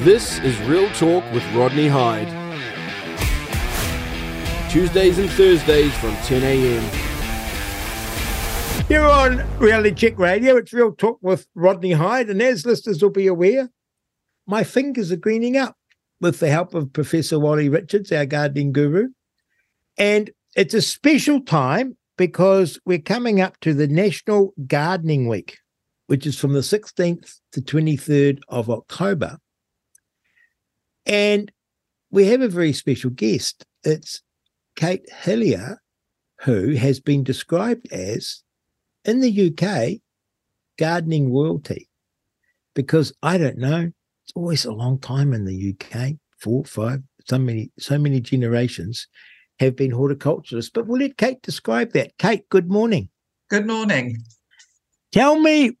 This is Real Talk with Rodney Hide. Tuesdays and Thursdays from 10 a.m. You're on Reality Check Radio. It's Real Talk with Rodney Hide. And as listeners will be aware, my fingers are greening up with the help of Professor Wally Richards, our gardening guru. And it's a special time because we're coming up to the National Gardening Week, which is from the 16th to 23rd of October. And we have a very special guest. It's Kate Hillier, who has been described as, in the UK, gardening royalty. Because I don't know, it's always a long time in the UK, four, five, so many, so many generations have been horticulturists. But we'll let Kate describe that. Kate, good morning. Good morning. Tell me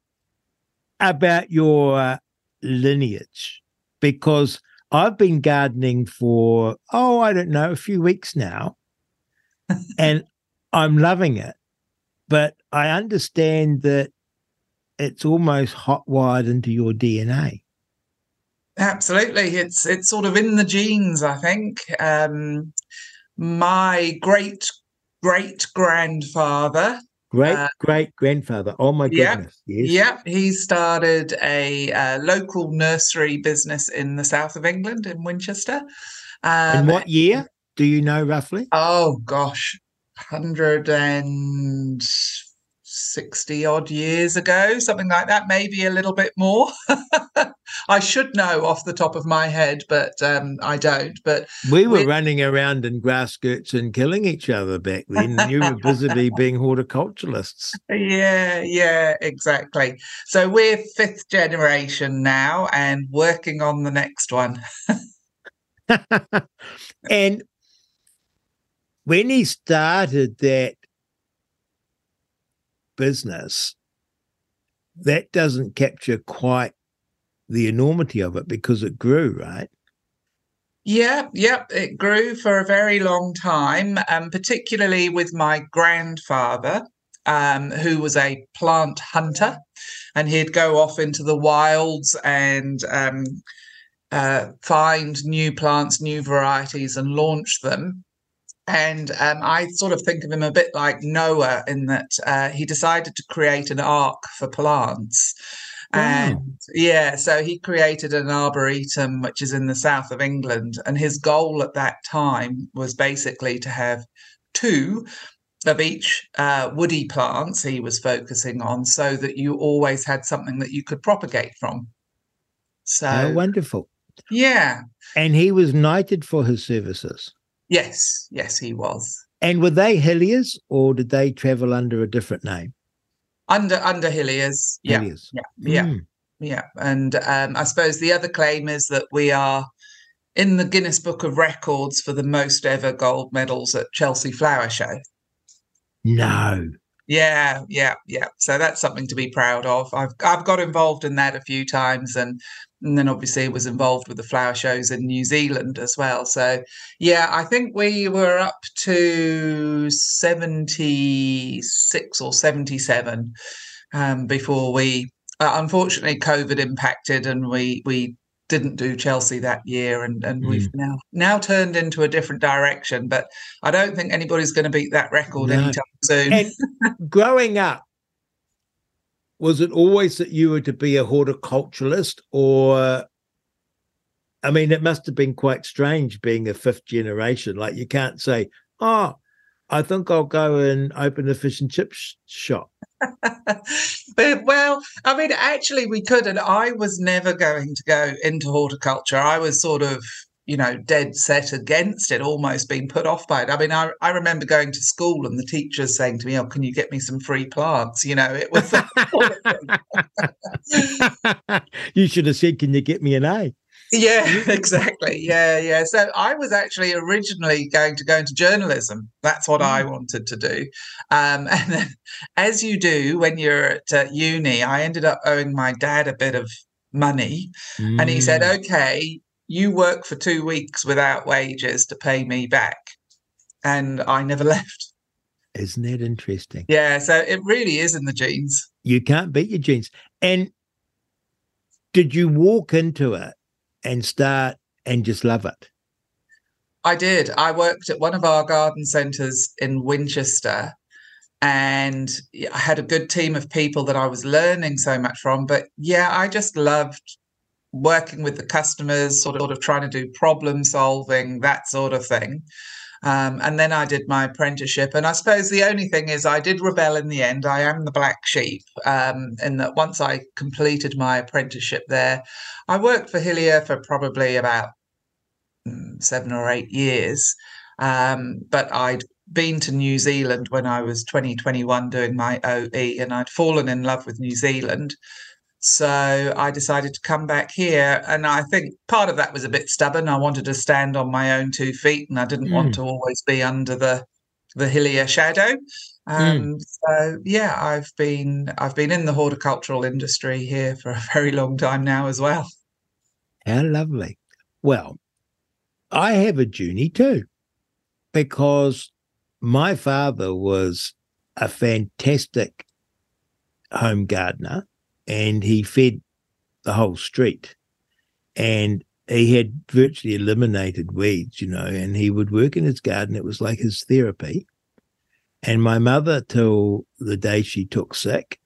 about your uh, lineage, because I've been gardening for, oh, I don't know, a few weeks now, and I'm loving it. But I understand that it's almost hot wired into your DNA. Absolutely, it's it's sort of in the genes. I think um, my great great grandfather Great uh, great grandfather. Oh my goodness. Yeah, yes. yeah. He started a uh, local nursery business in the south of England, in Winchester. Um, in what year? Do you know roughly? Oh gosh, hundred and 60 odd years ago, something like that, maybe a little bit more. I should know off the top of my head, but um, I don't. But we were running around in grass skirts and killing each other back then. you were busily being horticulturalists. Yeah, yeah, exactly. So we're fifth generation now and working on the next one. and when he started that business, that doesn't capture quite the enormity of it because it grew, right? Yeah, yeah, it grew for a very long time, um, particularly with my grandfather, um, who was a plant hunter, and he'd go off into the wilds and um, uh, find new plants, new varieties, and launch them. And um, I sort of think of him a bit like Noah in that uh, he decided to create an ark for plants. Wow. And yeah, so he created an arboretum, which is in the south of England. And his goal at that time was basically to have two of each uh, woody plants he was focusing on so that you always had something that you could propagate from. So oh, wonderful. Yeah. And he was knighted for his services. Yes, yes, he was. And were they Hilliers or did they travel under a different name? Under under Hilliers. Yeah. Hilliers. Yeah. Yeah. Mm. Yeah. And um, I suppose the other claim is that we are in the Guinness Book of Records for the most ever gold medals at Chelsea Flower Show. No. Yeah, yeah, yeah. So that's something to be proud of. I've I've got involved in that a few times, and and then obviously was involved with the flower shows in New Zealand as well. So yeah, I think we were up to seventy six or seventy seven um, before we. Uh, unfortunately, COVID impacted, and we we didn't do Chelsea that year, and and mm. we've now now turned into a different direction. But I don't think anybody's going to beat that record no. anytime soon. And growing up, was it always that you were to be a horticulturalist, or I mean, it must have been quite strange being a fifth generation. Like you can't say, "Oh, I think I'll go and open a fish and chip sh- shop." but, well, I mean, actually, we could, and I was never going to go into horticulture. I was sort of, you know, dead set against it, almost being put off by it. I mean, I, I remember going to school and the teachers saying to me, "Oh, can you get me some free plants?" You know, it was. you should have said, "Can you get me an A?" Yeah, exactly. Yeah, yeah. So I was actually originally going to go into journalism. That's what mm. I wanted to do. Um, and then, as you do when you're at uh, uni, I ended up owing my dad a bit of money. Mm. And he said, mm. okay, you work for two weeks without wages to pay me back. And I never left. Isn't that interesting? Yeah. So it really is in the genes. You can't beat your genes. And did you walk into it and start and just love it? I did. I worked at one of our garden centres in Winchester and I had a good team of people that I was learning so much from. But yeah, I just loved working with the customers, sort of, sort of trying to do problem solving, that sort of thing. Um, and then I did my apprenticeship. And I suppose the only thing is, I did rebel in the end. I am the black sheep. Um, in that once I completed my apprenticeship there, I worked for Hillier for probably about mm, seven or eight years. Um, but I'd been to New Zealand when I was 2021 doing my OE, and I'd fallen in love with New Zealand. So I decided to come back here. And I think part of that was a bit stubborn. I wanted to stand on my own two feet and I didn't mm. want to always be under the the Hillier shadow. Um, mm. So yeah, I've been I've been in the horticultural industry here for a very long time now as well. How lovely. Well, I have a journey too, because my father was a fantastic home gardener and he fed the whole street. And he had virtually eliminated weeds, you know, and he would work in his garden. It was like his therapy. And my mother, till the day she took sick,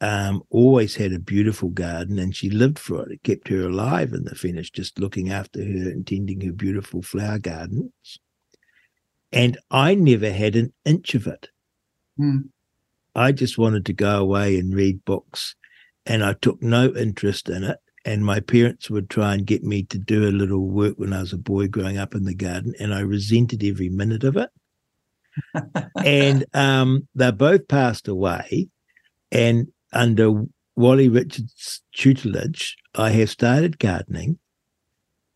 um, always had a beautiful garden and she lived for it. It kept her alive in the finish, just looking after her and tending her beautiful flower gardens. And I never had an inch of it. Mm. I just wanted to go away and read books and I took no interest in it. And my parents would try and get me to do a little work when I was a boy growing up in the garden, and I resented every minute of it. and um, they both passed away. And under Wally Richards' tutelage, I have started gardening,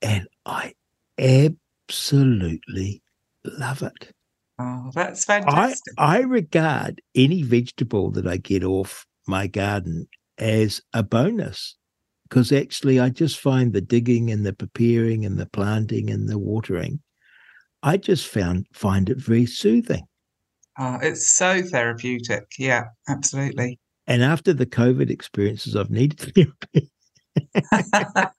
and I absolutely love it. Oh, that's fantastic. I, I regard any vegetable that I get off my garden as a bonus because actually I just find the digging and the preparing and the planting and the watering, I just found find it very soothing. Oh, it's so therapeutic. Yeah, absolutely. And after the COVID experiences, I've needed therapy.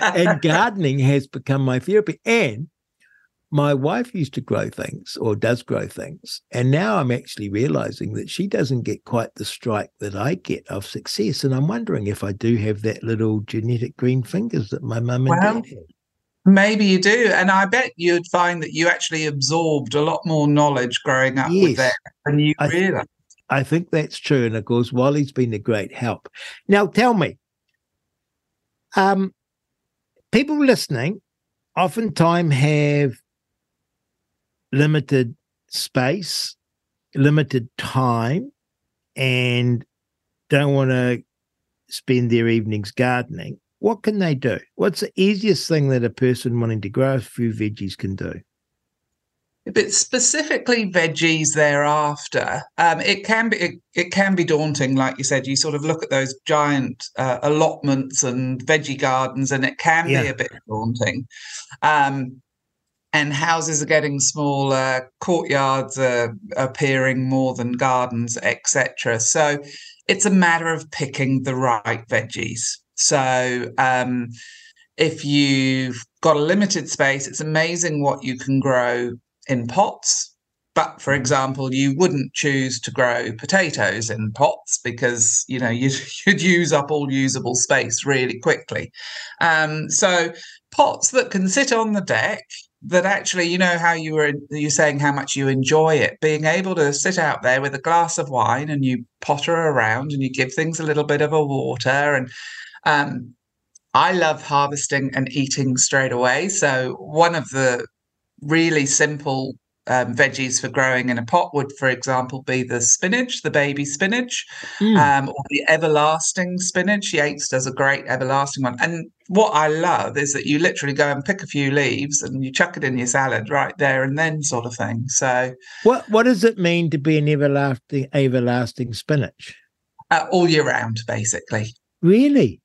and gardening has become my therapy. And my wife used to grow things or does grow things. And now I'm actually realizing that she doesn't get quite the strike that I get of success. And I'm wondering if I do have that little genetic green fingers that my mum and well, dad had. Maybe you do. And I bet you'd find that you actually absorbed a lot more knowledge growing up yes, with that than you I. Th- I think that's true. And of course, Wally's been a great help. Now, tell me, um, people listening oftentimes have limited space, limited time, and don't want to spend their evenings gardening, what can they do? What's the easiest thing that a person wanting to grow a few veggies can do? It's specifically veggies thereafter, um, it can be it, it, can be daunting. Like you said, you sort of look at those giant uh, allotments and veggie gardens, and it can yeah. be a bit daunting. Um, and houses are getting smaller, courtyards are appearing more than gardens, etc. So it's a matter of picking the right veggies. So um, if you've got a limited space, it's amazing what you can grow in pots. But for example, you wouldn't choose to grow potatoes in pots because you know you'd, you'd use up all usable space really quickly. Um, so pots that can sit on the deck that actually you know how you were you're saying how much you enjoy it? Being able to sit out there with a glass of wine and you potter around and you give things a little bit of a water and um, i love harvesting and eating straight away. So one of the really simple um, veggies for growing in a pot would, for example, be the spinach, the baby spinach, mm. um, or the everlasting spinach. Yates does a great everlasting one. And what I love is that you literally go and pick a few leaves and you chuck it in your salad right there and then, sort of thing. So, what what does it mean to be an everlasting everlasting spinach? Uh, all year round, basically. Really?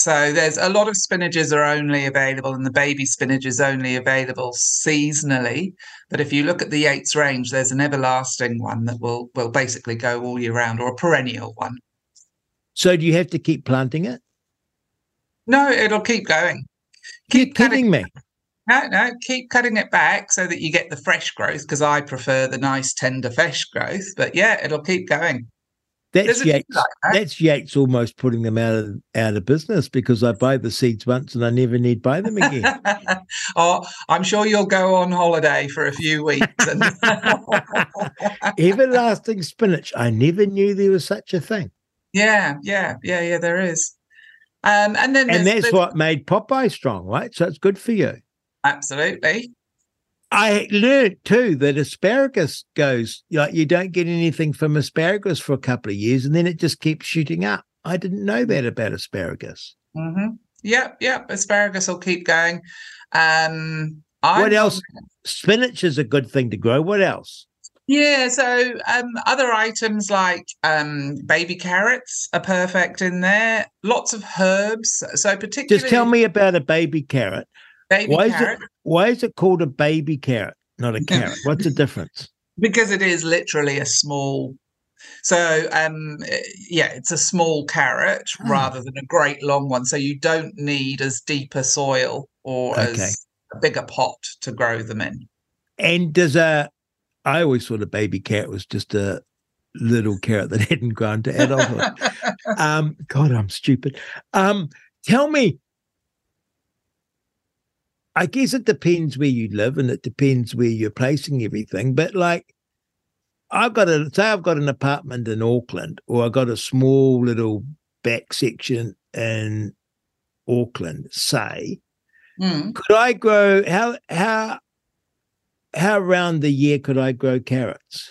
So there's a lot of spinaches are only available, and the baby spinach is only available seasonally. But if you look at the Yates range, there's an everlasting one that will will basically go all year round, or a perennial one. So do you have to keep planting it? No, it'll keep going. You're Keep cutting. me. No, no, keep cutting it back so that you get the fresh growth because I prefer the nice tender fresh growth. But yeah, it'll keep going. That's There's a few Yates. like that. That's Yates almost putting them out of out of business because I buy the seeds once and I never need buy them again. oh, I'm sure you'll go on holiday for a few weeks. And Everlasting spinach. I never knew there was such a thing. yeah, yeah, yeah, yeah, there is. Um, and then And that's there's- what made Popeye strong, right? So it's good for you. absolutely. I learned too that asparagus goes like you don't get anything from asparagus for a couple of years and then it just keeps shooting up. I didn't know that about asparagus. hmm Yep, yep. Asparagus will keep going. Um, what else? Spinach is a good thing to grow. What else? Yeah, so um, other items like um, baby carrots are perfect in there. Lots of herbs. So particularly Just tell me about a baby carrot. Baby Why is it why is it called a baby carrot, not a carrot? What's the difference? because it is literally a small. So um, yeah, it's a small carrot Ah. rather than a great long one. So you don't need as deep a soil or Okay. as a bigger pot to grow them in. And does a I always thought a baby carrot was just a little carrot that hadn't grown to adulthood. um, God, I'm stupid. Um, tell me. I guess it depends where you live and it depends where you're placing everything. But like, I've got a say I've got an apartment in Auckland, or I've got a small little back section in Auckland. Say, Mm. could I grow how how how around the year could I grow carrots?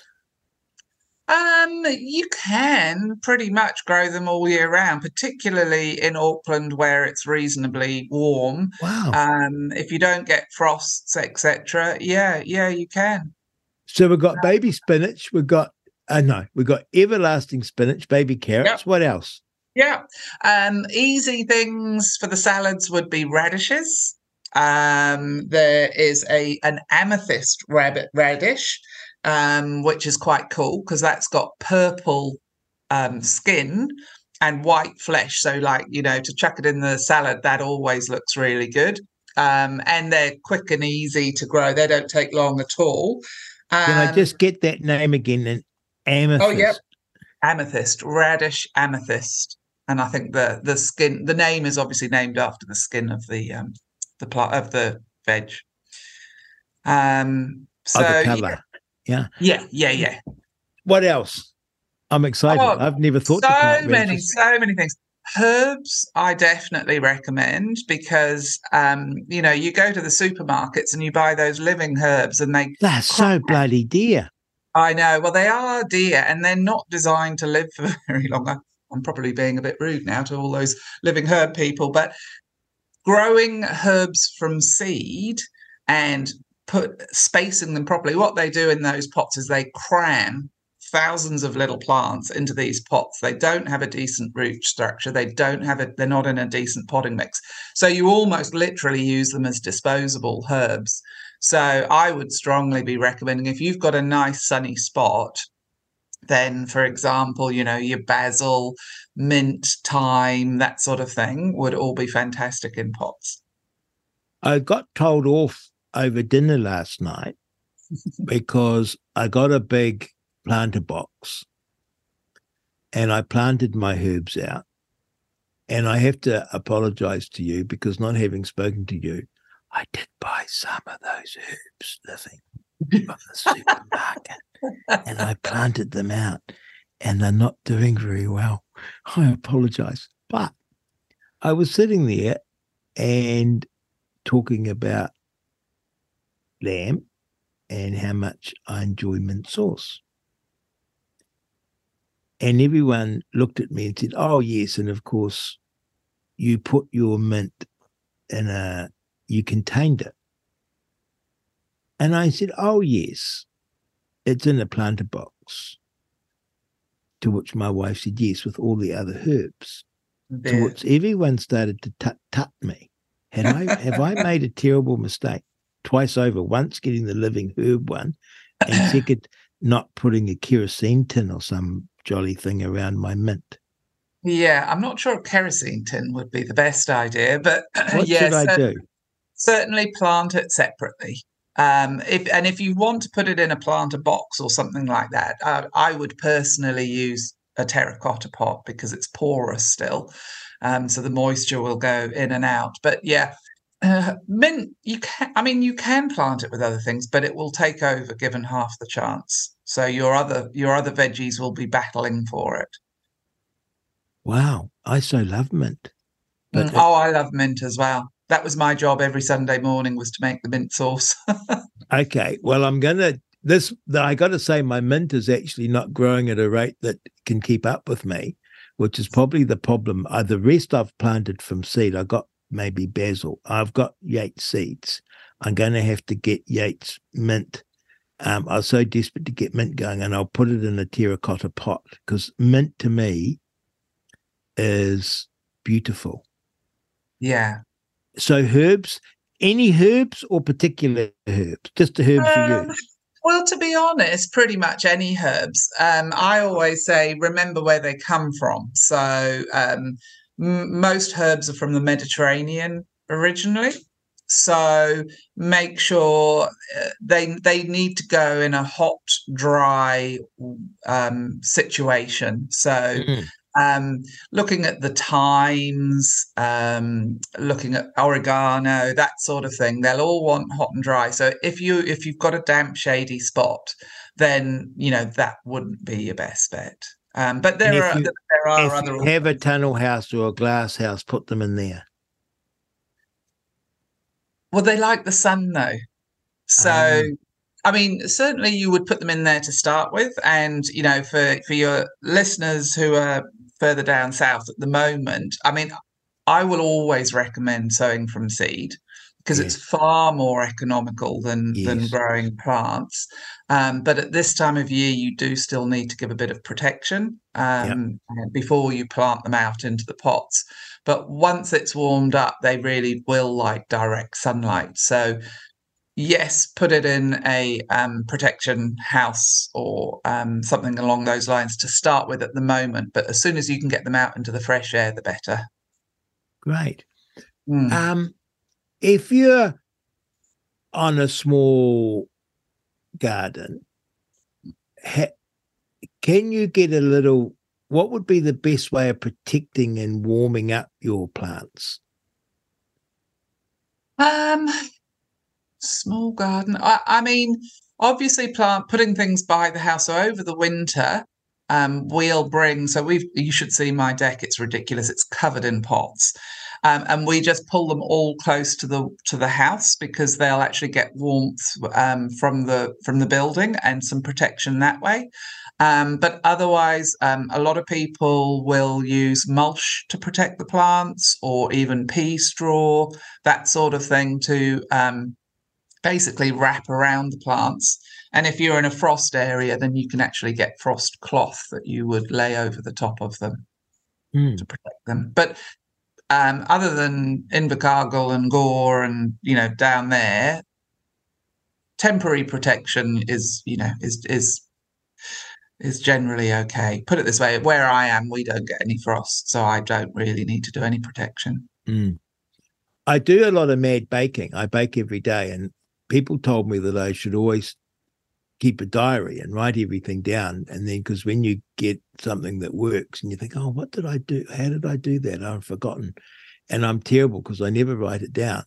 Um, you can pretty much grow them all year round, particularly in Auckland where it's reasonably warm. Wow. Um, if you don't get frosts, etc., yeah, yeah, you can. So we've got baby spinach. We've got, uh, no, we've got everlasting spinach, baby carrots. What else? Yeah. Um, easy things for the salads would be radishes. Um, there is a an amethyst rabbit radish, um, which is quite cool because that's got purple um, skin and white flesh. So, like you know, to chuck it in the salad, that always looks really good. Um, and they're quick and easy to grow. They don't take long at all. Can I Um, just get that name again? An amethyst. Oh, yep. amethyst, radish amethyst, and I think the the skin, the name is obviously named after the skin of the um the plot of the veg. Um, so Oh, the yeah, colour. yeah, yeah, yeah. What else? I'm excited. Oh, I've never thought So many, so many things. Herbs, I definitely recommend because um, you know you go to the supermarkets and you buy those living herbs, and they They're so bloody dear. I know. Well, they are dear and they're not designed to live for very long. I- I'm probably being a bit rude now to all those living herb people, but growing herbs from seed and put spacing them properly, what they do in those pots is they cram thousands of little plants into these pots. They don't have a decent root structure. They don't have it, they're not in a decent potting mix. So you almost literally use them as disposable herbs. So I would strongly be recommending if you've got a nice sunny spot, then for example, you know, your basil, mint, thyme, that sort of thing would all be fantastic in pots. I got told off over dinner last night because I got a big planter box and I planted my herbs out. And I have to apologize to you because not having spoken to you, I did buy some of those herbs living from the supermarket and I planted them out and they're not doing very well. I apologize. But I was sitting there and talking about lamb and how much I enjoy mint sauce. And everyone looked at me and said, Oh, yes. And of course, you put your mint in a, you contained it. And I said, Oh, yes, it's in a planter box. To which my wife said, Yes, with all the other herbs. To The- which everyone started to tut tut me. Had I have I made a terrible mistake twice over? Once getting the living herb one, and second not putting a kerosene tin or some jolly thing around my mint. Yeah, I'm not sure a kerosene tin would be the best idea, but What yeah, should I cer- do? certainly plant it separately. Um, if and if you want to put it in a planter box or something like that, uh, I would personally use a terracotta pot because it's porous still, um, so the moisture will go in and out. But yeah, uh, mint you can. I mean, you can plant it with other things, but it will take over given half the chance. So your other your other veggies will be battling for it. Wow, I so love mint. But Mm, it- oh, I love mint as well. That was my job every Sunday morning was to make the mint sauce. Okay, well, I'm gonna this. I got to say, my mint is actually not growing at a rate that can keep up with me, which is probably the problem. Uh, the rest I've planted from seed. I got maybe basil. I've got Yates seeds. I'm going to have to get Yates mint. Um, I was so desperate to get mint going, and I'll put it in a terracotta pot because mint to me is beautiful. yeah. So herbs, any herbs or particular herbs? Just the herbs you Um, use. well, to be honest, pretty much any herbs. Um, I always say remember where they come from. So um, m- most herbs are from the Mediterranean originally. So make sure uh, they they need to go in a hot, dry um, situation. So Mm. um, looking at the thymes, um, looking at oregano, that sort of thing. They'll all want hot and dry. So if you if you've got a damp, shady spot, then you know that wouldn't be your best bet. Um, but there are you- there are if other you have a tunnel house or a glass house, put them in there. well, they like the sun though. So Ah. I mean, certainly you would put them in there to start with, and you know, for for your listeners who are further down south at the moment, I mean, I will always recommend sowing from seed because it's far more economical than than growing plants. Um, but at this time of year, you do still need to give a bit of protection um, before you plant them out into the pots. But once it's warmed up, they really will like direct sunlight. So yes, put it in a um, protection house or um, something along those lines to start with at the moment. But as soon as you can get them out into the fresh air, the better. Great. Mm. Um, if you're on a small garden, ha- can you get a little? What would be the best way of protecting and warming up your plants? Um, small garden. I, I mean, obviously, plant putting things by the house. Over the winter, um, we'll bring. So we've. You should see my deck. It's ridiculous. It's covered in pots, um, and we just pull them all close to the to the house because they'll actually get warmth um, from the from the building and some protection that way. Um, but otherwise, um, a lot of people will use mulch to protect the plants, or even pea straw that sort of thing to um, basically wrap around the plants. And if you're in a frost area, then you can actually get frost cloth that you would lay over the top of them Hmm. to protect them. But um, other than Invercargill and Gore and you know down there, temporary protection is you know is is is generally okay. Put it this way: where I am, we don't get any frost, so I don't really need to do any protection. Mm. I do a lot of mad baking. I bake every day, and people told me that I should always keep a diary and write everything down. And then, because when you get something that works and you think, oh, what did I do? How did I do that? I've forgotten. And I'm terrible because I never write it down.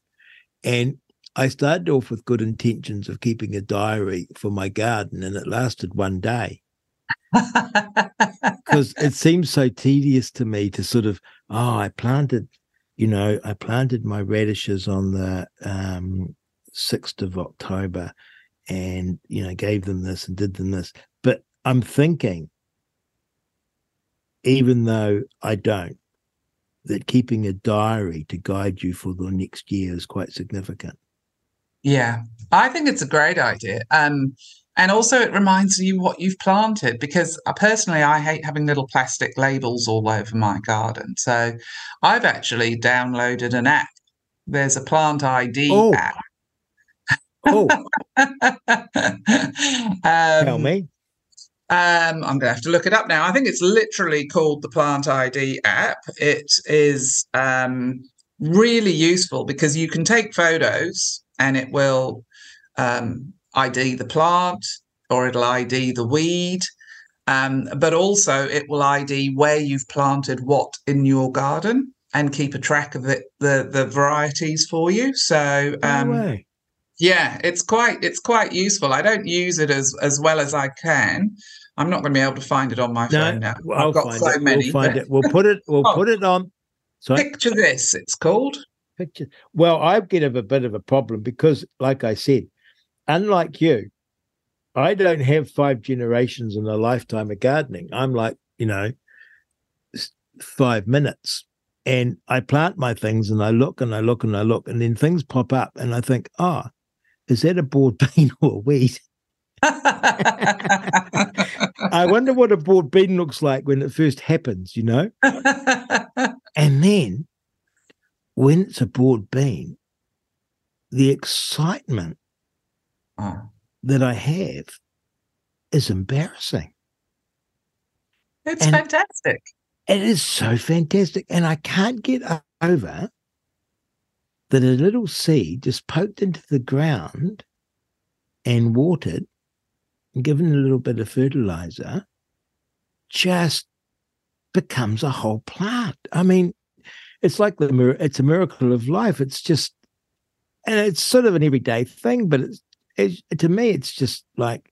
And I started off with good intentions of keeping a diary for my garden, and it lasted one day because it seems so tedious to me to sort of oh i planted you know i planted my radishes on the um 6th of october and you know gave them this and did them this but i'm thinking even though i don't that keeping a diary to guide you for the next year is quite significant Yeah, I think it's a great idea. Um, and also it reminds you what you've planted because personally I hate having little plastic labels all over my garden. So I've actually downloaded an app. There's a plant ID Oh. app. oh tell me Um, I'm going to have to look it up now. I think it's literally called the Plant ID app. It is um, really useful because you can take photos and it will um, ID the plant or it'll ID the weed. Um, but also it will ID where you've planted what in your garden and keep a track of it, the the varieties for you. So um, yeah, it's quite it's quite useful. I don't use it as as well as I can. I'm not going to be able to find it on my no, phone now. I've I'll got so it. many. We'll find but... it. We'll put it. We'll oh, put it on. Sorry? Picture this. It's called. Picture. Well, I get a bit of a problem because, like I said, unlike you, I don't have five generations in a lifetime of gardening. I'm like, you know, five minutes. And I plant my things and I look and I look and I look, and then things pop up, and I think, ah, oh, is that a broad bean or a weed? I wonder what a broad bean looks like when it first happens, you know? and then when it's a broad bean, the excitement oh. that I have is embarrassing. It's and fantastic. It is so fantastic. And I can't get over that a little seed just poked into the ground and watered and given a little bit of fertilizer just becomes a whole plant. I mean, it's like the it's a miracle of life. It's just, and it's sort of an everyday thing, but it's, it's to me, it's just like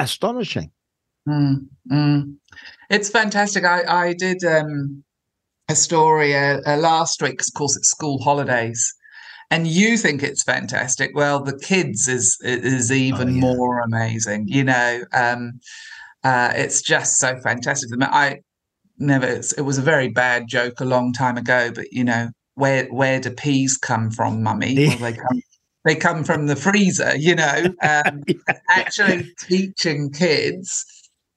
astonishing. Mm, mm. It's fantastic. I, I did um, a story uh, uh, last week, of course, it's school holidays, and you think it's fantastic. Well, the kids is is even oh, yeah. more amazing. You know, um, uh, it's just so fantastic. I never. It was a very bad joke a long time ago, but you know, where where do peas come from, mummy? Well, they come they come from the freezer, you know, um, actually teaching kids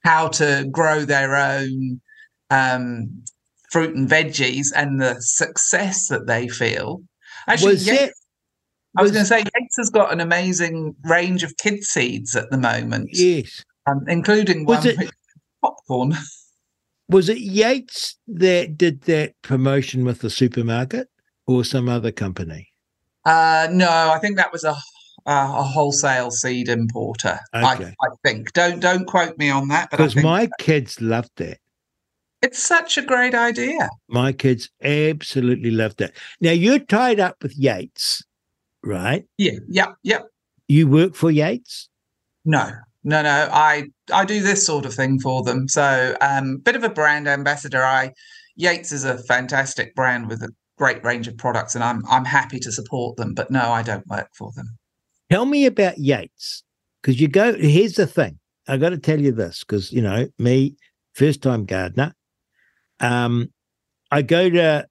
how to grow their own um, fruit and veggies and the success that they feel. Actually, was Yates, it, I was, was going to say Yates has got an amazing range of kid seeds at the moment. Yes, um, including was one it, popcorn. Was it Yates that did that promotion with the supermarket or some other company? Uh, no, I think that was a a wholesale seed importer. Okay. I, I, think. Don't don't quote me on that. Because my kids loved it. It's such a great idea. My kids absolutely loved it. Now you're tied up with Yates, right? Yeah. yeah, yeah. You work for Yates? No. No, no. I I do this sort of thing for them. So, um, bit of a brand ambassador. I Yates is a fantastic brand with a great range of products, and I'm I'm happy to support them. But no, I don't work for them. Tell me about Yates, because you go. Here's the thing. I got to tell you this, because you know me, first time gardener. Um, I go to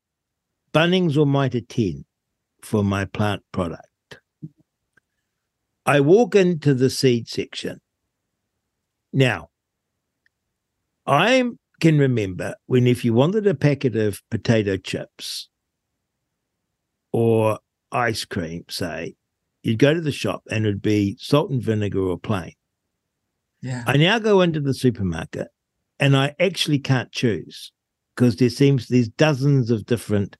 Bunnings or Mitre 10 for my plant product. I walk into the seed section. Now, I can remember when if you wanted a packet of potato chips or ice cream, say, you'd go to the shop and it'd be salt and vinegar or plain. Yeah. I now go into the supermarket and I actually can't choose because there seems there's dozens of different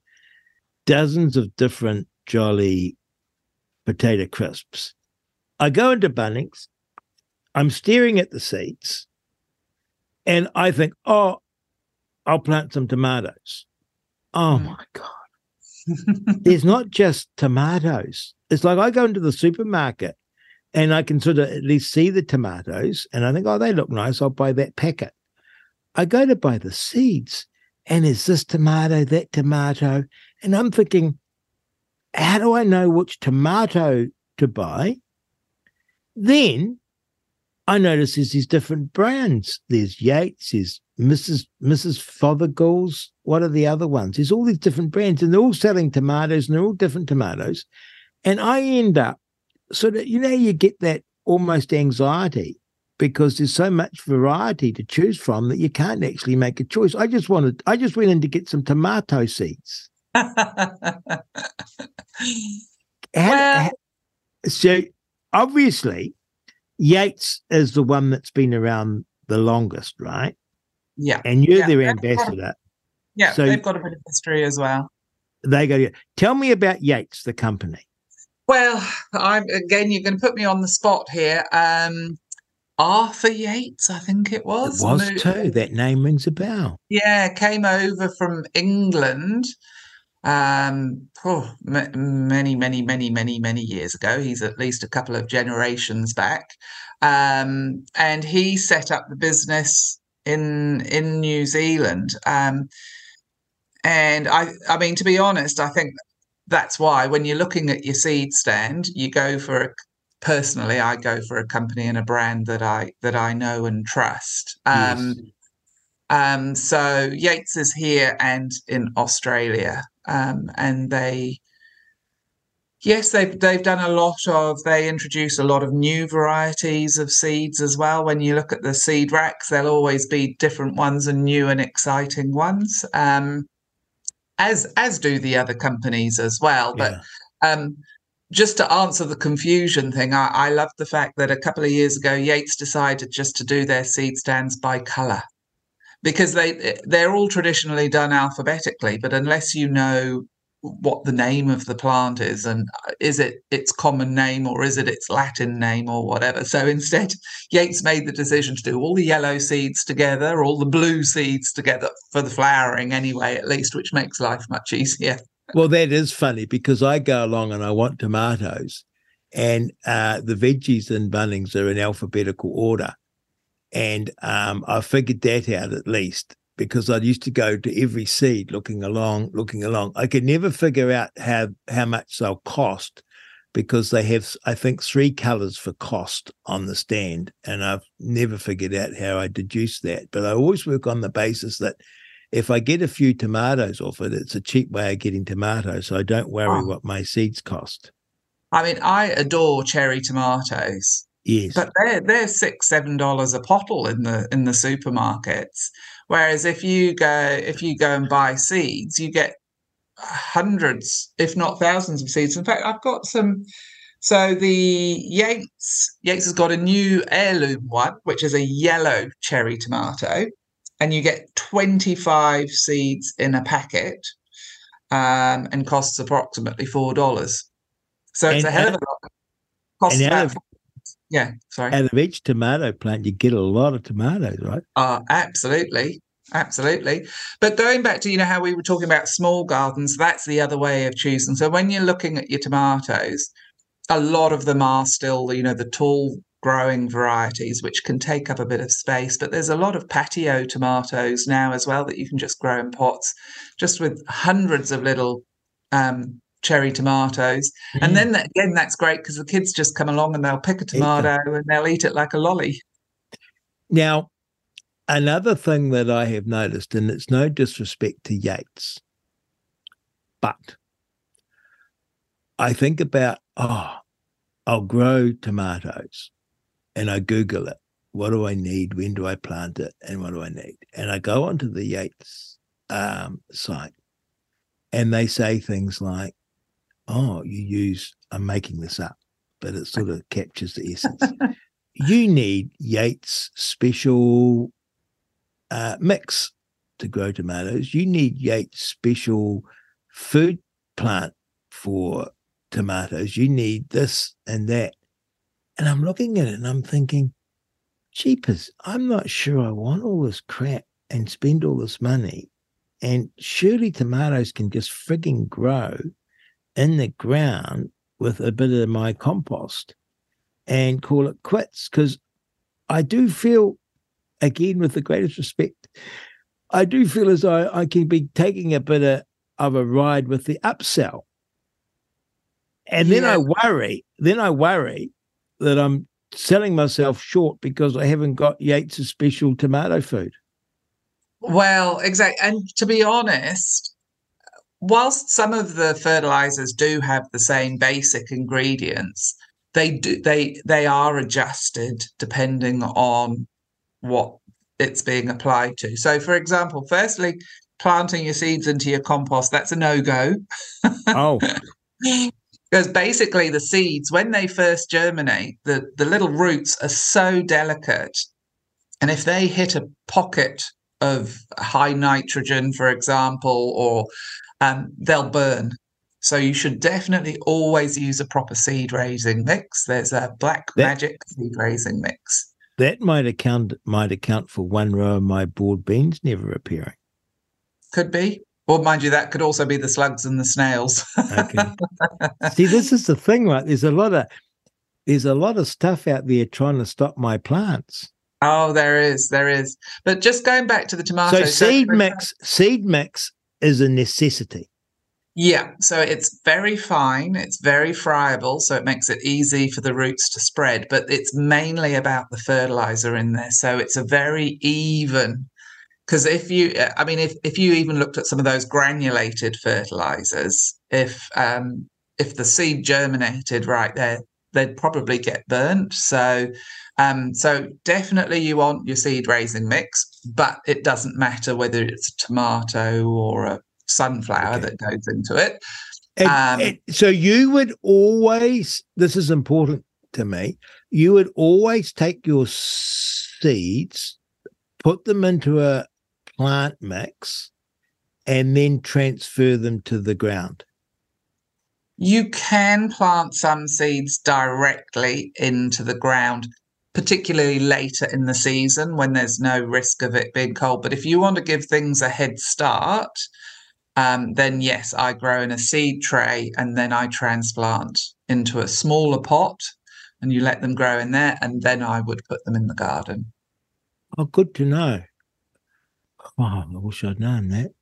dozens of different jolly potato crisps. I go into Bunnings, I'm staring at the seeds, and I think, oh, I'll plant some tomatoes. Oh mm. my God. There's not just tomatoes. It's like I go into the supermarket and I can sort of at least see the tomatoes and I think, oh, they look nice. I'll buy that packet. I go to buy the seeds and is this tomato, that tomato? And I'm thinking, how do I know which tomato to buy? Then I notice there's these different brands. There's Yates, there's Mrs. Mrs. Fothergill's. What are the other ones? There's all these different brands, and they're all selling tomatoes, and they're all different tomatoes. And I end up sort of, you know, you get that almost anxiety because there's so much variety to choose from that you can't actually make a choice. I just wanted, I just went in to get some tomato seeds. how, well, how, so obviously, Yates is the one that's been around the longest, right? Yeah. And you're Yeah, their ambassador. Yeah, So- they've got a bit of history as well. They go, tell me about Yates, the company. Well, I'm again. You're going to put me on the spot here. Um, Arthur Yates, I think it was. It was moved- too. That name rings a bell. Yeah, came over from England. Um, oh, ma- many, many, many, many, many years ago. He's at least a couple of generations back, um, and he set up the business in in New Zealand. Um, and I, I mean, to be honest, I think that's why when you're looking at your seed stand, you go for a. Personally, I go for a company and a brand that I that I know and trust. Um, Yes. um, so Yates is here and in Australia, um, and they, yes, they've they've done a lot of. They introduce a lot of new varieties of seeds as well. When you look at the seed racks, there'll always be different ones and new and exciting ones. Um, as as do the other companies as well. But Yeah. um, just to answer the confusion thing, I, I love the fact that a couple of years ago, Yates decided just to do their seed stands by colour because they they're all traditionally done alphabetically, but unless you know what the name of the plant is and uh, is it its common name or is it its Latin name or whatever. So instead, Yates made the decision to do all the yellow seeds together, all the blue seeds together for the flowering anyway, at least, which makes life much easier. Well, that is funny because I go along and I want tomatoes, and uh, the veggies in Bunnings are in alphabetical order. And um, I figured that out at least because I used to go to every seed looking along, looking along. I could never figure out how how much they'll cost because they have, I think, three colors for cost on the stand, and I've never figured out how I deduce that. But I always work on the basis that if I get a few tomatoes off it, it's a cheap way of getting tomatoes. So I don't worry Oh. what my seeds cost. I mean, I adore cherry tomatoes. Yes. but they're they're six seven dollars a pottle in the in the supermarkets whereas if you go if you go and buy seeds you get hundreds if not thousands of seeds in fact i've got some so the yates yates has got a new heirloom one which is a yellow cherry tomato and you get 25 seeds in a packet um, and costs approximately four dollars so it's And a hell of a lot costs and out about of- yeah, sorry. Out of each tomato plant, you get a lot of tomatoes, right? Uh, absolutely. Absolutely. But going back to, you know, how we were talking about small gardens, that's the other way of choosing. So when you're looking at your tomatoes, a lot of them are still, you know, the tall growing varieties, which can take up a bit of space. But there's a lot of patio tomatoes now as well that you can just grow in pots, just with hundreds of little um, cherry tomatoes. And then that, again, that's great because the kids just come along and they'll pick a tomato and they'll eat it like a lolly. Now, another thing that I have noticed, and it's no disrespect to Yates, but I think about, oh, I'll grow tomatoes and I Google it. What do I need? When do I plant it? And what do I need? And I go onto the Yates um, site and they say things like, oh, you use, I'm making this up, but it sort of captures the essence you need Yates special uh, mix to grow tomatoes. You need Yates special food plant for tomatoes. You need this and that. And I'm looking at it and I'm thinking, jeepers, I'm not sure I want all this crap and spend all this money. And surely tomatoes can just frigging grow in the ground with a bit of my compost and call it quits because I do feel, again, with the greatest respect, I do feel as though I can be taking a bit of, of a ride with the upsell. And then I worry, then I worry that I'm selling myself short because I haven't got Yates' special tomato food. Well, exactly. And to be honest, whilst some of the fertilizers do have the same basic ingredients, they do they they are adjusted depending on what it's being applied to. So, for example, firstly, planting your seeds into your compost that's a no go. Oh, Because basically, the seeds, when they first germinate, the, the little roots are so delicate. And if they hit a pocket of high nitrogen, for example, or um, they'll burn. So you should definitely always use a proper seed raising mix. There's a Black That- Magic seed raising mix. That might account might account for one row of my broad beans never appearing. Could be. Well, mind you, that could also be the slugs and the snails. Okay. See, this is the thing, right? There's a lot of there's a lot of stuff out there trying to stop my plants. oh, there is, there is. But just going back to the tomatoes. so seed mix, seed mix is a necessity. Yeah, so it's very fine, it's very friable, so it makes it easy for the roots to spread, but it's mainly about the fertilizer in there. So it's a very even because if you I mean if if you even looked at some of those granulated fertilizers, if um if the seed germinated right there, they'd probably get burnt. So um so definitely you want your seed raising mix, but it doesn't matter whether it's a tomato or a sunflower Okay. that goes into it. And- Um, and so you would always, this is important to me, you would always take your seeds, put them into a plant mix, and then transfer them to the ground. You can plant some seeds directly into the ground, particularly later in the season when there's no risk of it being cold. But if you want to give things a head start, um, then yes, I grow in a seed tray and then I transplant into a smaller pot and you let them grow in there. And then I would put them in the garden. Oh, good to know. Oh, I wish I'd known that.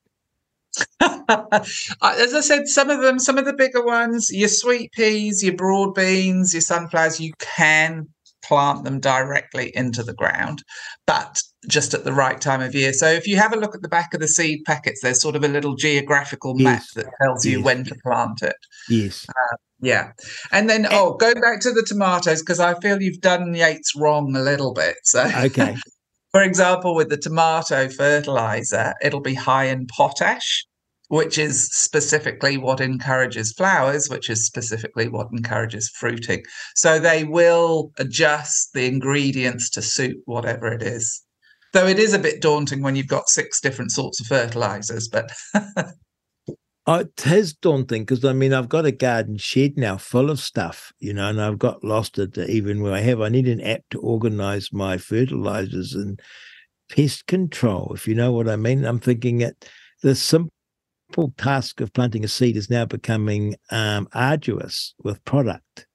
As I said, some of them, some of the bigger ones, your sweet peas, your broad beans, your sunflowers, you can plant them directly into the ground, but just at the right time of year. So if you have a look at the back of the seed packets, there's sort of a little geographical map Yes. that tells you Yes. when to plant it. Yes. Uh, yeah. And then, oh, go back to the tomatoes because I feel you've done Yates wrong a little bit. So, Okay. for example, with the tomato fertilizer, it'll be high in potash, which is specifically what encourages flowers, which is specifically what encourages fruiting. So they will adjust the ingredients to suit whatever it is. Though it is a bit daunting when you've got six different sorts of fertilizers, but Oh, it is daunting because I mean I've got a garden shed now full of stuff, you know, and I've got lost it even where I have. I need an app to organize my fertilizers and pest control, if you know what I mean. I'm thinking that the simple task of planting a seed is now becoming um, arduous with product.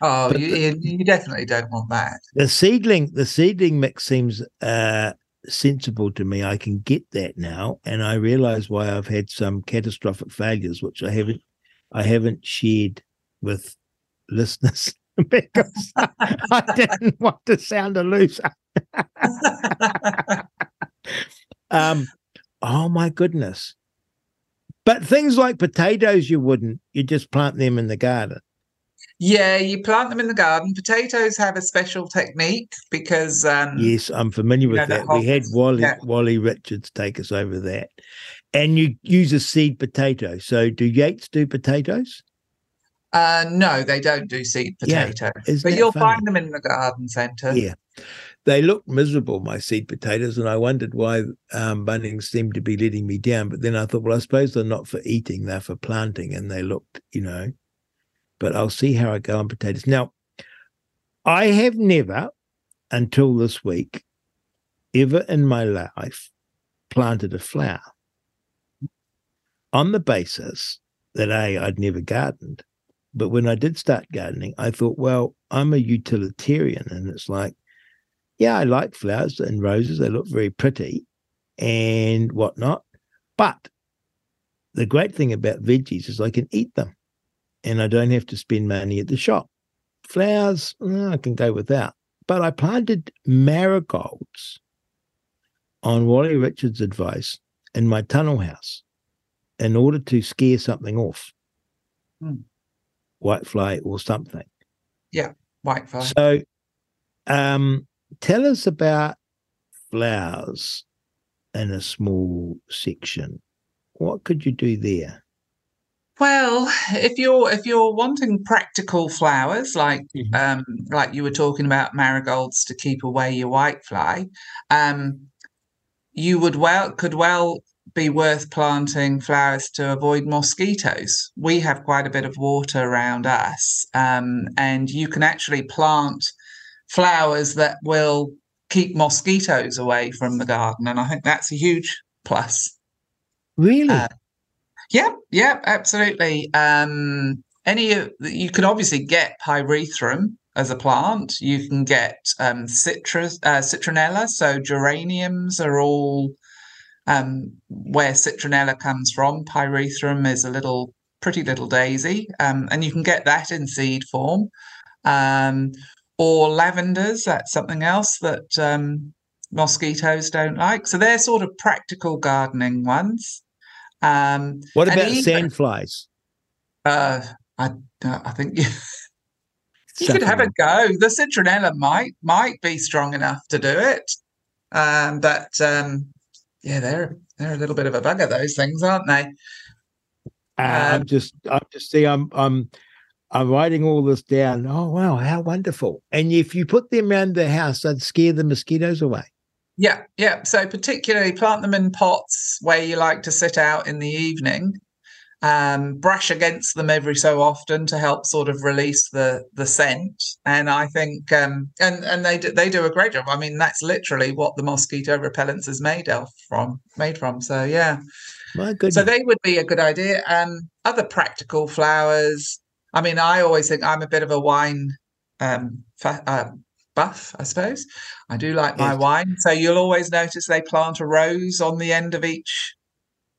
oh, you, you you definitely don't want that. The seedling, the seedling mix seems uh, sensible to me. I can get that now, and I realize why I've had some catastrophic failures, which I haven't, I haven't shared with listeners because I didn't want to sound a loser. Um, oh my goodness! But things like potatoes, you wouldn't. You just plant them in the garden. Yeah, you plant them in the garden. Potatoes have a special technique because um, Yes, I'm familiar with that. We had. Wally Yeah. Wally Richards take us over that. And you use a seed potato. So do Yates do potatoes? uh, no, they don't do seed Yeah, but you'll funny? find them in the garden centre. Yeah. They looked miserable, my seed potatoes, and I wondered why um, Bunnings seemed to be letting me down. But then I thought, well, I suppose they're not for eating, they're for planting, and they looked, you know. But I'll see how I go on potatoes. Now, I have never, until this week, ever in my life planted a flower on the basis that A, I'd never gardened. But when I did start gardening, I thought, well, I'm a utilitarian. And it's like, yeah, I like flowers and roses. They look very pretty and whatnot. But the great thing about veggies is I can eat them and I don't have to spend money at the shop. Flowers, eh, I can go without. But I planted marigolds on Wally Richards' advice in my tunnel house in order to scare something off, Hmm. whitefly or something. Yeah, whitefly. So, um, tell us about flowers in a small section. What could you do there? Well, if you're if you're wanting practical flowers like Mhm. um, like you were talking about marigolds to keep away your whitefly, um, you would well could well be worth planting flowers to avoid mosquitoes. We have quite a bit of water around us, um, and you can actually plant flowers that will keep mosquitoes away from the garden, and I think that's a huge plus. Really? Uh, Yeah, yeah, absolutely. Um, any you can obviously get pyrethrum as a plant. You can get um, citrus, uh, citronella. So geraniums are all um, where citronella comes from. Pyrethrum is a little pretty little daisy, um, and you can get that in seed form. Um, or lavenders. That's something else that um, mosquitoes don't like. So they're sort of practical gardening ones. Um, what about even- sandflies? uh, I uh, I think you, you could have a go. The citronella might might be strong enough to do it, um, but um, yeah, they're they're a little bit of a bugger. Those things, aren't they? Uh, I'm Um, just, I'm just see, I'm, I'm, I'm writing all this down. Oh wow, how wonderful! And if you put them around the house, they'd scare the mosquitoes away. Yeah, yeah. So particularly plant them in pots where you like to sit out in the evening. Um, brush against them every so often to help sort of release the the scent. And I think um, and and they do, they do a great job. I mean, that's literally what the mosquito repellents is made of from made from. So yeah. My goodness. So they would be a good idea. Um, other practical flowers. I mean, I always think I'm a bit of a wine um, fa- uh, buff, I suppose. I do like my Yes. wine. So you'll always notice they plant a rose on the end of each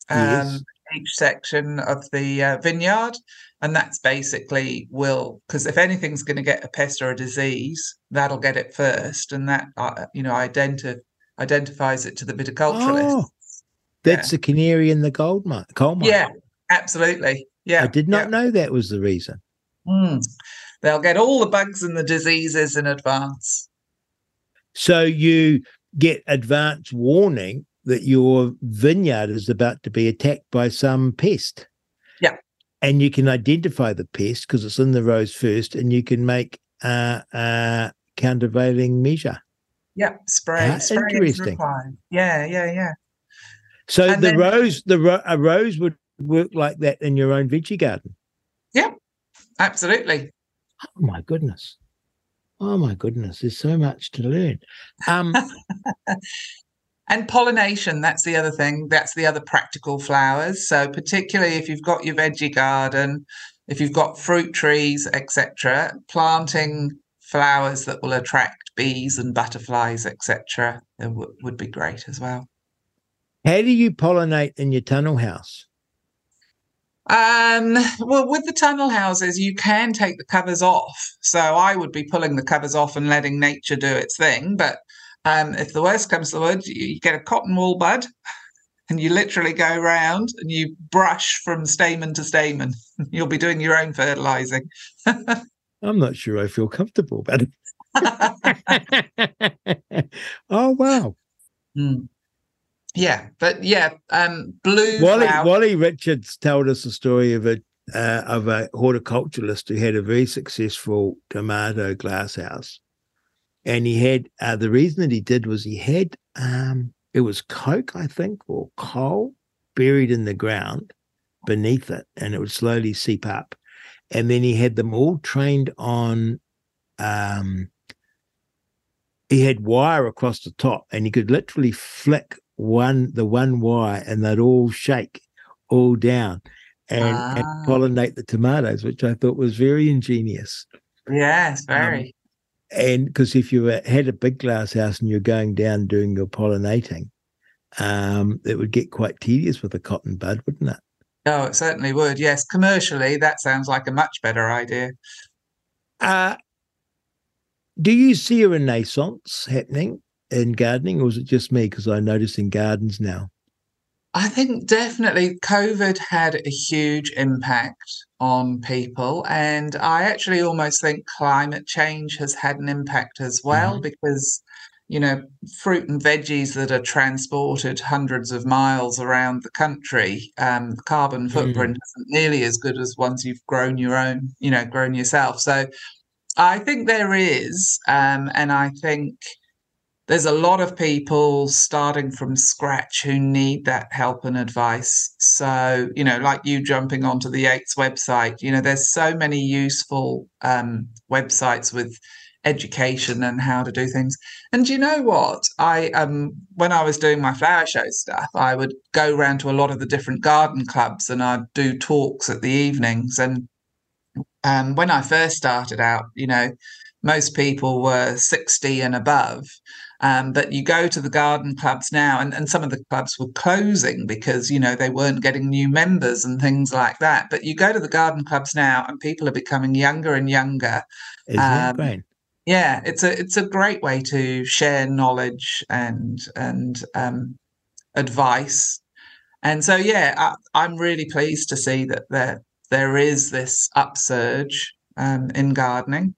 um, Yes. each section of the uh, vineyard, and that's basically will because if anything's going to get a pest or a disease, that'll get it first, and that uh, you know identi- identifies it to the viticulturalist. Oh, that's the canary in the gold mine, coal mine. Yeah, absolutely. Yeah, I did not yeah. know that was the reason. Mm. They'll get all the bugs and the diseases in advance. So you get advance warning that your vineyard is about to be attacked by some pest. Yeah. And you can identify the pest because it's in the rose first, and you can make a uh, uh, countervailing measure. Yeah, spray. Ah, spray interesting. Yeah, yeah, yeah. So And the then- rose, the ro- a rose would work like that in your own veggie garden. Yeah, absolutely. Oh my goodness. Oh my goodness. There's so much to learn. Um, And pollination, that's the other thing. That's the other practical flowers. So particularly if you've got your veggie garden, if you've got fruit trees, etc., planting flowers that will attract bees and butterflies, etc., w- would be great as well. how do you pollinate in your tunnel house? Um, well, with the tunnel houses, you can take the covers off. So I would be pulling the covers off and letting nature do its thing. But um, if the worst comes to the worst, you, you get a cotton wool bud and you literally go round and you brush from stamen to stamen. You'll be doing your own fertilizing. I'm not sure I feel comfortable about it. oh wow. Mm. Yeah, but yeah, um, blue Wally flower- Wally Richards told us a story of a uh, of a horticulturalist who had a very successful tomato glasshouse, and he had uh, the reason that he did was he had um, it was coke I think or coal buried in the ground beneath it, and it would slowly seep up, and then he had them all trained on. Um, he had wire across the top, and he could literally flick one the one wire, and they'd all shake all down and, and Ah. pollinate the tomatoes, which I thought was very ingenious. Yes, Um, very. And because if you uh, had a big glass house and you're going down doing your pollinating, um, it would get quite tedious with a cotton bud, wouldn't it? oh, it certainly would. Yes, commercially, that sounds like a much better idea. Uh, do you see a renaissance happening in gardening, or is it just me? Because I notice in gardens now. I think definitely COVID had a huge impact on people. And I actually almost think climate change has had an impact as well, because you know, fruit and veggies that are transported hundreds of miles around the country, um, the carbon footprint mm. isn't nearly as good as ones you've grown your own, you know, grown yourself. So I think there is, um, and I think there's a lot of people starting from scratch who need that help and advice. So, you know, like you jumping onto the Yates website, you know, there's so many useful um, websites with education and how to do things. And you know what? I um when I was doing my flower show stuff, I would go around to a lot of the different garden clubs and I'd do talks at the evenings. And um, when I first started out, you know, most people were 60 and above. Um, but you go to the garden clubs now, and, and some of the clubs were closing because, you know, they weren't getting new members and things like that. But you go to the garden clubs now, and people are becoming younger and younger. Isn't um, great? Yeah, it's a it's a great way to share knowledge and and um, advice. And so, yeah, I, I'm really pleased to see that there there is this upsurge um, in gardening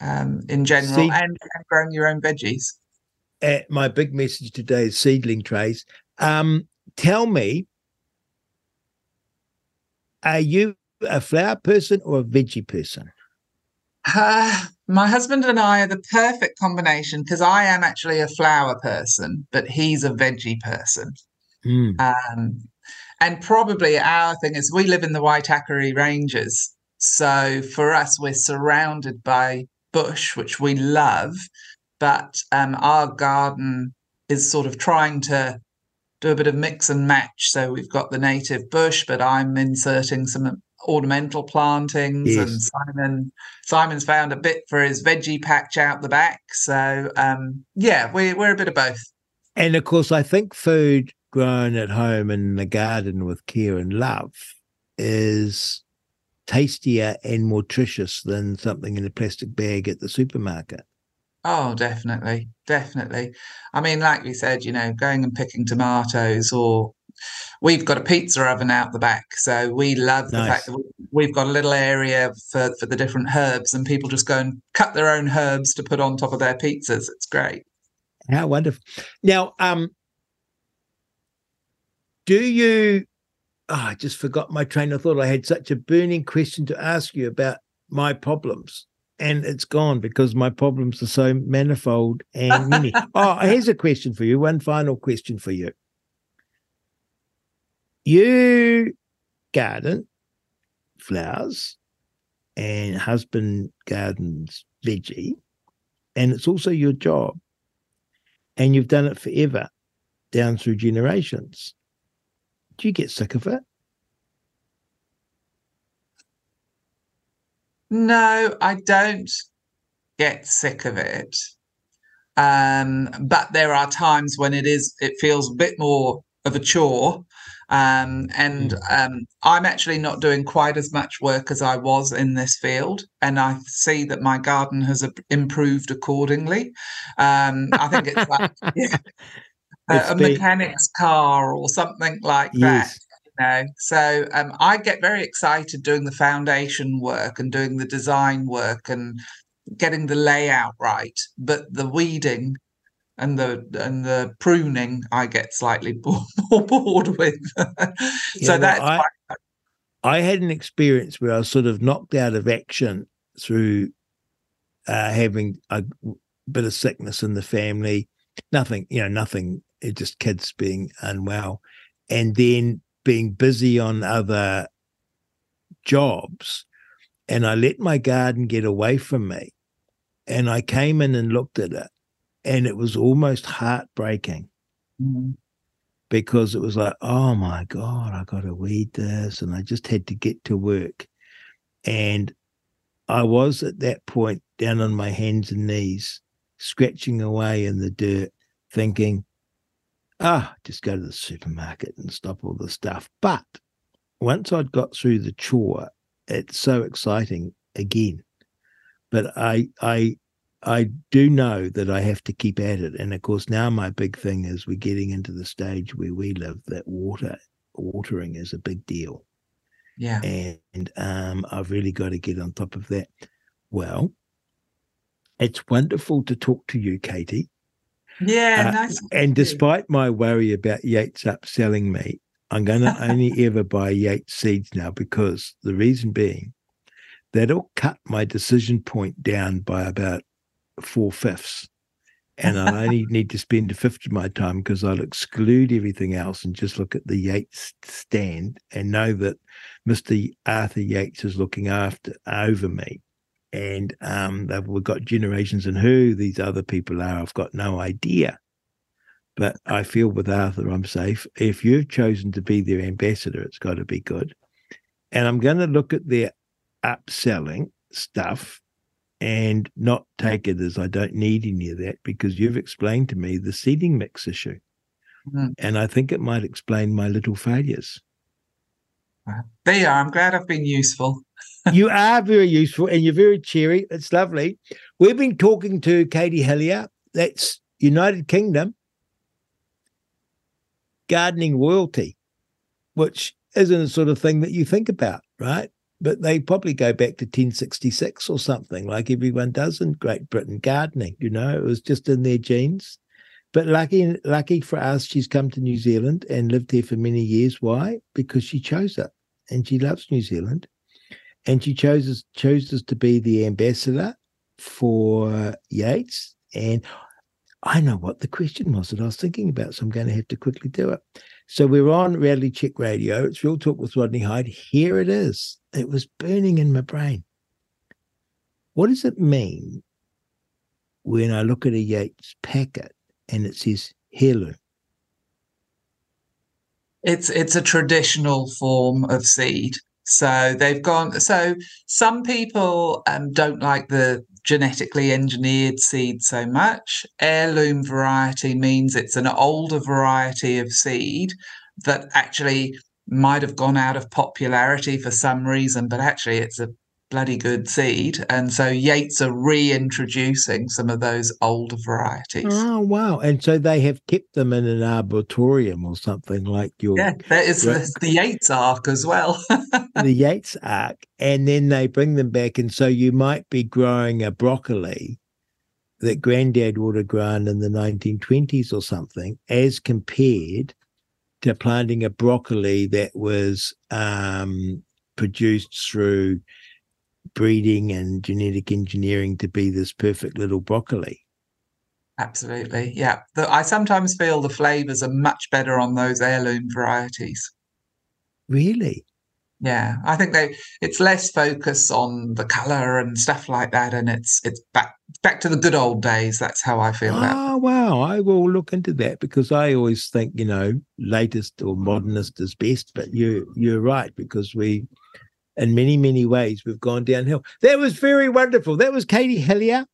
um, in general and, and, growing your own veggies uh, my big message today is seedling trays. Um, tell me, are you a flower person or a veggie person? Uh, my husband and I are the perfect combination because I am actually a flower person, but he's a veggie person. Mm. Um, and probably our thing is we live in the Waitakere Ranges. So for us, we're surrounded by bush, which we love but um, our garden is sort of trying to do a bit of mix and match. So we've got the native bush, but I'm inserting some ornamental plantings yes. and Simon Simon's found a bit for his veggie patch out the back. So um, yeah, we're we're a bit of both. And of course I think food grown at home in the garden with care and love is tastier and more nutritious than something in a plastic bag at the supermarket. Oh, definitely, definitely. I mean, like we said, you know, going and picking tomatoes, or we've got a pizza oven out the back, so we love the fact that we've got a little area for for the different herbs, and people just go and cut their own herbs to put on top of their pizzas. It's great. How wonderful! Now, um, do you? Oh, I just forgot my train of thought. I had such a burning question to ask you about my problems and it's gone because my problems are so manifold and many. oh, here's a question for you. One final question for you. You garden flowers and husband gardens veggie, and it's also your job. And you've done it forever, down through generations. Do you get sick of it? No, I don't get sick of it. Um, but there are times when it is it feels a bit more of a chore. Um, and mm. um, I'm actually not doing quite as much work as I was in this field, and I see that my garden has improved accordingly. Um, I think it's like yeah, a, a mechanic's car or something like yes. that know. So um, I get very excited doing the foundation work and doing the design work and getting the layout right. But the weeding and the and the pruning, I get slightly more bored with. so yeah, that's. I, I had an experience where I was sort of knocked out of action through uh, having a bit of sickness in the family. Nothing, you know, nothing. It Just kids being unwell, and then being busy on other jobs and I let my garden get away from me. And I came in and looked at it, and it was almost heartbreaking mm-hmm. because it was like, oh my God, I got to weed this. And I just had to get to work. And I was at that point down on my hands and knees, scratching away in the dirt, thinking, ah, just go to the supermarket and stop all the stuff. But once I'd got through the chore, it's so exciting again. But I I I do know that I have to keep at it. And of course now my big thing is we're getting into the stage where we live that water watering is a big deal. Yeah. And um, I've really got to get on top of that. Well, it's wonderful to talk to you, Katie. Yeah, uh, nice. And despite my worry about Yates upselling me, I'm going to only ever buy Yates seeds now because the reason being that'll cut my decision point down by about four fifths. And I only need to spend a fifth of my time because I'll exclude everything else and just look at the Yates stand and know that Mr. Arthur Yates is looking after over me. And um, we've got generations and who these other people are, I've got no idea. But I feel with Arthur, I'm safe. If you've chosen to be their ambassador, it's got to be good. And I'm going to look at their upselling stuff and not take it as I don't need any of that because you've explained to me the seeding mix issue. Mm. And I think it might explain my little failures. There you are. I'm glad I've been useful. you are very useful and you're very cheery. It's lovely. We've been talking to Katie Hillier. That's United Kingdom gardening royalty, which isn't the sort of thing that you think about, right? but they probably go back to 1066 or something, like everyone does in Great Britain, gardening. You know, it was just in their genes. But lucky, lucky for us, she's come to New Zealand and lived here for many years. Why? Because she chose it, and she loves New Zealand, and she chooses chooses to be the ambassador for Yates. And I know what the question was that I was thinking about, so I'm going to have to quickly do it. So we're on Reality Check Radio. It's Real Talk with Rodney Hide. Here it is. It was burning in my brain. What does it mean when I look at a Yates packet and it says heirloom? It's it's a traditional form of seed. So they've gone. So some people um, don't like the genetically engineered seed so much. Heirloom variety means it's an older variety of seed that actually might have gone out of popularity for some reason, but actually it's a bloody good seed. And so Yates are reintroducing some of those older varieties. Oh, wow. And so they have kept them in an arboretum or something like your. Yeah, that is the, the Yates ark as well. the Yates ark. And then they bring them back. And so you might be growing a broccoli that granddad would have grown in the 1920s or something, as compared to planting a broccoli that was um, produced through breeding and genetic engineering to be this perfect little broccoli. Absolutely. Yeah. The, I sometimes feel the flavors are much better on those heirloom varieties. Really? Yeah. I think they it's less focus on the color and stuff like that and it's it's back back to the good old days. That's how I feel. Oh, wow. I will look into that because I always think, you know, latest or modernist is best, but you you're right because we in many, many ways we've gone downhill. That was very wonderful. That was Katie Hillier,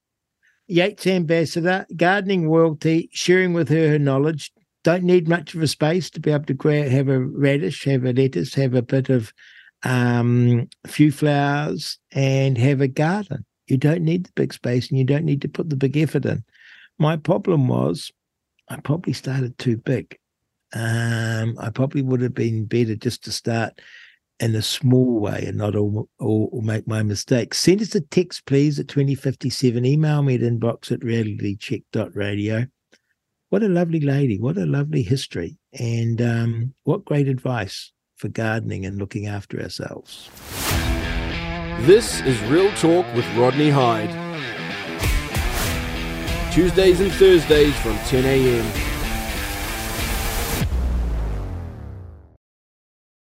Yates ambassador, gardening royalty, sharing with her her knowledge. Don't need much of a space to be able to grow, have a radish, have a lettuce, have a bit of um, few flowers, and have a garden. You don't need the big space and you don't need to put the big effort in. My problem was I probably started too big. Um, I probably would have been better just to start in a small way and not all, all, all, make my mistakes. Send us a text, please, at 2057. Email me at inbox at realitycheck.radio. What a lovely lady. What a lovely history. And um, what great advice for gardening and looking after ourselves. This is Real Talk with Rodney Hide. Tuesdays and Thursdays from 10 a.m.